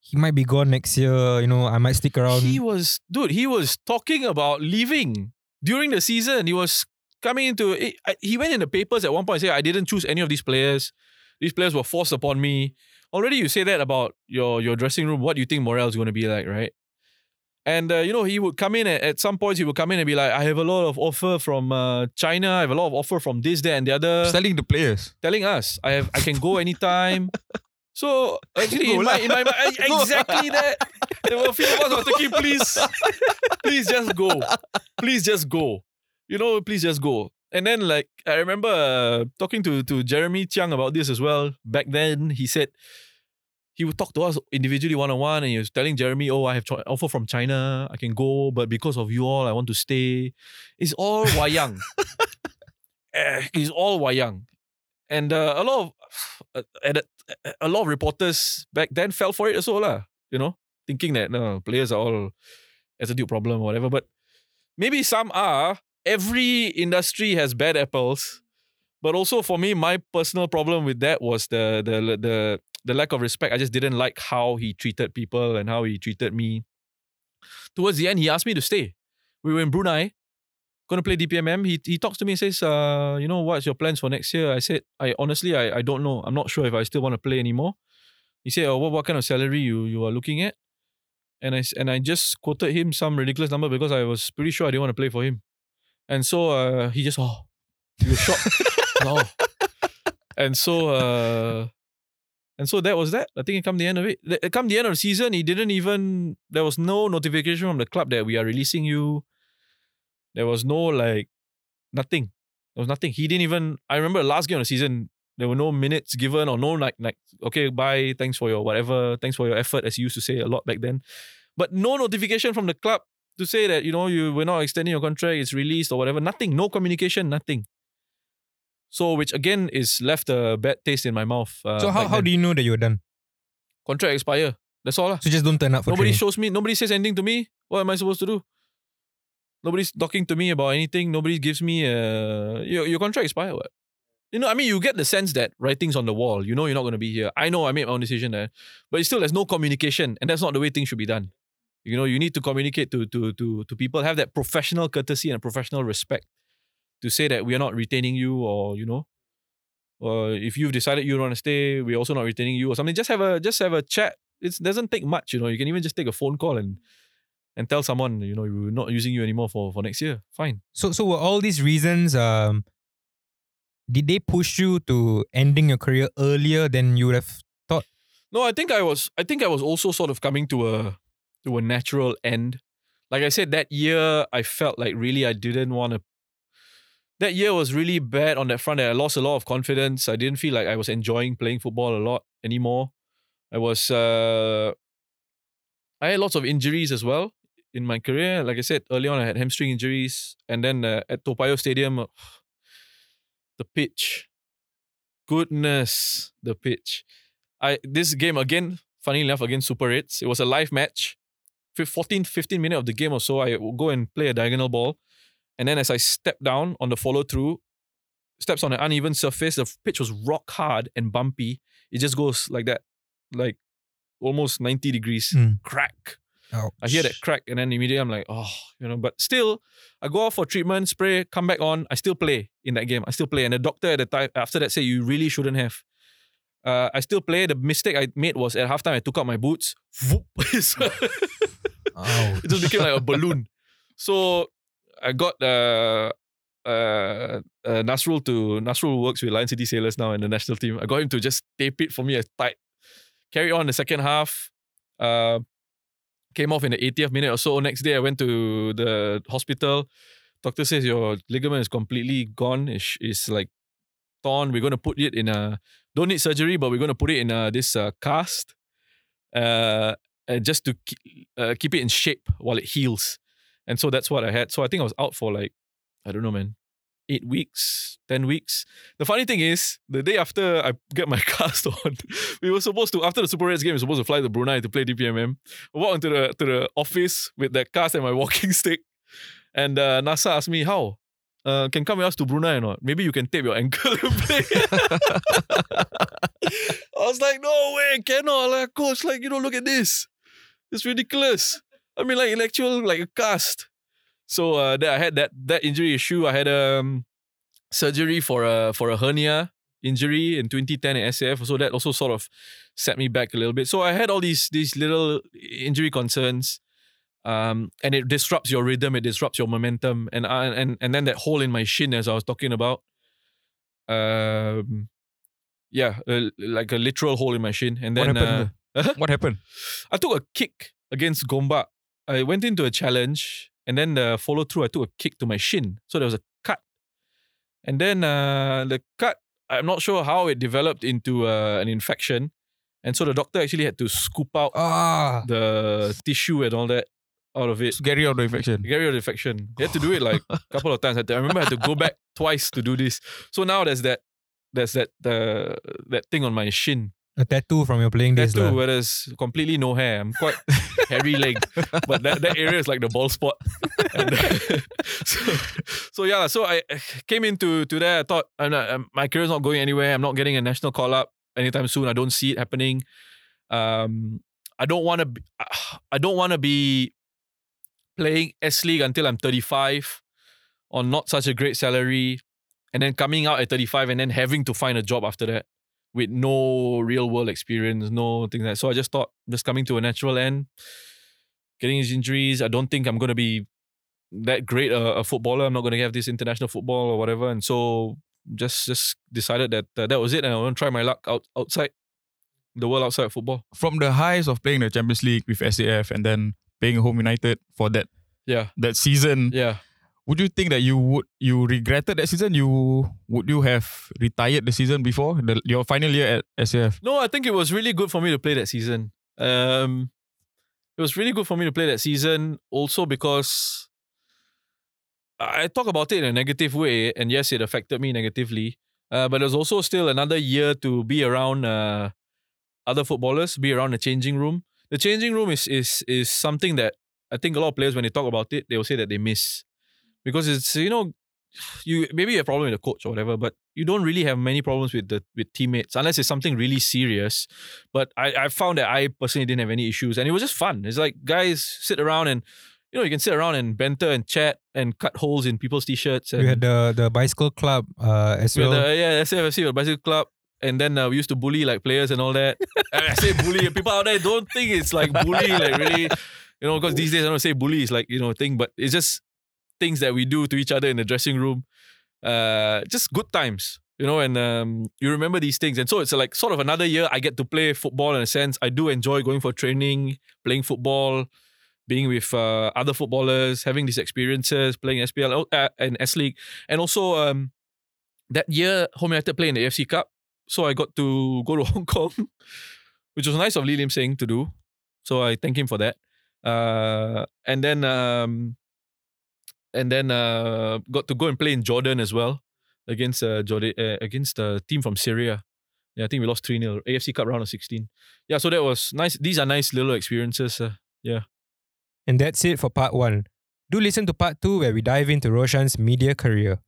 he might be gone next year? You know, I might stick around. He was, dude, he was talking about leaving during the season. He was coming into it. He went in the papers at one point and said, I didn't choose any of these players. These players were forced upon me. Already you say that about your, your dressing room. What do you think morale is going to be like, right? And uh, you know, he would come in at, at some points. He would come in and be like, "I have a lot of offer from uh, China. I have a lot of offer from this, that, and the other." Selling the players. telling us I have I can go anytime. So actually in my, in my mind exactly that. There were a few of us were thinking, please, please just go. Please just go. You know, please just go. And then like I remember uh, talking to to Jeremy Chiang about this as well. Back then he said he would talk to us individually one on one, and he was telling Jeremy, "Oh, I have cho- offer from China. I can go, but because of you all, I want to stay." It's all wayang. Eh, it's all wayang, and uh, a lot of uh, and, uh, a lot of reporters back then fell for it as well, lah. You know, thinking that no players are all attitude problem or whatever. But maybe some are. Every industry has bad apples, but also for me, my personal problem with that was the the the the lack of respect. I just didn't like how he treated people and how he treated me. Towards the end, he asked me to stay. We were in Brunei, gonna play DPMM. He he talks to me and says, uh, you know, what's your plans for next year? I said, I honestly I, I don't know. I'm not sure if I still want to play anymore. He said, oh, what, what kind of salary you you are looking at? And I and I just quoted him some ridiculous number because I was pretty sure I didn't want to play for him. And so uh, he just oh, he was shocked. oh. And so uh, and so that was that. I think it come the end of it. The- Come the end of the season, he didn't even there was no notification from the club that we are releasing you. There was no like nothing. There was nothing. He didn't even I remember the last game of the season, there were no minutes given or no like like okay, bye, thanks for your whatever, thanks for your effort, as you used to say a lot back then. But no notification from the club to say that, you know, you were not extending your contract, it's released or whatever. Nothing. No communication, nothing. So which again is left a bad taste in my mouth. Uh, so how, how do you know that you're done? contract expire? That's all. lah. So just don't turn up for Nobody training. shows me, nobody says anything to me. What am I supposed to do? Nobody's talking to me about anything. Nobody gives me uh your, your contract expired. What? You know, I mean, you get the sense that writing's on the wall. You know, you're not going to be here. I know I made my own decision there, but still there's no communication, and that's not the way things should be done. You know, you need to communicate to to to to people, have that professional courtesy and professional respect to say that we are not retaining you, or you know, or if you've decided you don't want to stay, we're also not retaining you, or something. Just have a just have a chat. It doesn't take much. You know, you can even just take a phone call and and tell someone, you know, we're not using you anymore for for next year. Fine. So so were all these reasons um did they push you to ending your career earlier than you would have thought? No, I think I was I think I was also sort of coming to a to a natural end. Like I said, that year I felt like really I didn't want to that year was really bad on that front. I lost a lot of confidence. I didn't feel like I was enjoying playing football a lot anymore. I was uh I had lots of injuries as well in my career. Like I said early on, I had hamstring injuries, and then uh, at Toa Payoh Stadium, the pitch, goodness, the pitch. I this game again funny enough, against Super Reds. It was a live match. Fif- 14, 15 minutes of the game or so, I would go and play a diagonal ball. And then as I step down on the follow through, steps on an uneven surface, the pitch was rock hard and bumpy. It just goes like that, like almost 90 degrees. Mm. Crack. I hear that crack and then immediately I'm like, oh, you know, but still, I go off for treatment, spray, come back on. I still play in that game. I still play. And the doctor at the time, after that, said, you really shouldn't have. Uh, I still play. The mistake I made was at halftime, I took out my boots. It just became like a balloon. So I got uh, uh, uh, Nasrul to, Nasrul works with Lion City Sailors now in the national team. I got him to just tape it for me as tight. Carry on the second half. Uh, came off in the 80th minute or so. Next day, I went to the hospital. Doctor says your ligament is completely gone. It's, it's like torn. We're going to put it in a, don't need surgery, but we're going to put it in a, this uh, cast uh, uh, just to keep, uh, keep it in shape while it heals. And so that's what I had. So I think I was out for like, I don't know, man, eight weeks, 10 weeks. The funny thing is, the day after I get my cast on, we were supposed to, after the Super Reds game, we were supposed to fly to Brunei to play DPMM. I walked into the, to the office with that cast and my walking stick. And uh, NASA asked me, how? Uh, can come with us to Brunei or not? Maybe you can tape your ankle and play. I was like, no way, cannot. Like, coach, like, you know, look at this. It's ridiculous. I mean, like, an actual, like, a cast. So uh, that I had that that injury issue. I had um surgery for a for a hernia injury in 2010 at SAF. So that also sort of set me back a little bit. So I had all these these little injury concerns. Um, and it disrupts your rhythm, it disrupts your momentum, and I, and and then that hole in my shin, as I was talking about, um, yeah, uh, like a literal hole in my shin. And then happened uh, What happened? I took a kick against Gombak. I went into a challenge and then the follow through, I took a kick to my shin. So there was a cut. And then uh, the cut, I'm not sure how it developed into uh, an infection. And so the doctor actually had to scoop out Ah, the tissue and all that out of it. Get rid of the infection. Get rid of the infection. He had to do it like a couple of times. I I remember I had to go back twice to do this. So now there's that there's that uh, that thing on my shin a tattoo from your playing days. tattoo, whereas completely no hair. I'm quite hairy legged, but that, that area is like the ball spot. And, so, so yeah, so I came into to that. I thought I'm not, um, my career's not going anywhere. I'm not getting a national call up anytime soon. I don't see it happening. Um, I don't want to. I don't want to be playing S League until I'm 35 on not such a great salary, and then coming out at 35 and then having to find a job after that with no real world experience, no things like that. So I just thought just coming to a natural end, getting his injuries. I don't think I'm going to be that great a, a footballer. I'm not going to have this international football or whatever. And so just just decided that uh, that was it. And I want to try my luck out outside the world outside of football. From the highs of playing the Champions League with SAF and then playing home United for that Yeah, that season, yeah. Would you think that you would you regretted that season? You would you have retired the season before the, your final year at SAF? No, I think it was really good for me to play that season. Um, it was really good for me to play that season also because I talk about it in a negative way, and yes, it affected me negatively. Uh, but there's also still another year to be around uh, other footballers, be around the changing room. The changing room is is is something that I think a lot of players when they talk about it, they will say that they miss because it's you know you maybe you have a problem with the coach or whatever, but you don't really have many problems with the with teammates unless it's something really serious. But I, I found that I personally didn't have any issues and it was just fun. It's like guys sit around and you know you can sit around and banter and chat and cut holes in people's t-shirts. And We had the the bicycle club uh, as we well. the, yeah, SAFFC, the bicycle club. And then uh, we used to bully like players and all that. And I say bully, people out there don't think it's like bully, like really, you know, because these days I don't say bully is like, you know, thing, but it's just things that we do to each other in the dressing room. Uh, just good times, you know, and um, you remember these things. And so it's like sort of another year I get to play football in a sense. I do enjoy going for training, playing football, being with uh, other footballers, having these experiences, playing SPL uh, and S League. And also um, that year, Home United played in the AFC Cup. So I got to go to Hong Kong, which was nice of Lee Lim Sing to do. So I thank him for that. Uh, and then um, and then uh, got to go and play in Jordan as well against uh, Jordan uh, against a team from Syria. Yeah, I think we lost 3 0. AFC Cup round of 16. Yeah, so that was nice. These are nice little experiences. Uh, And that's it for part one. Do listen to part two where we dive into Roshan's media career.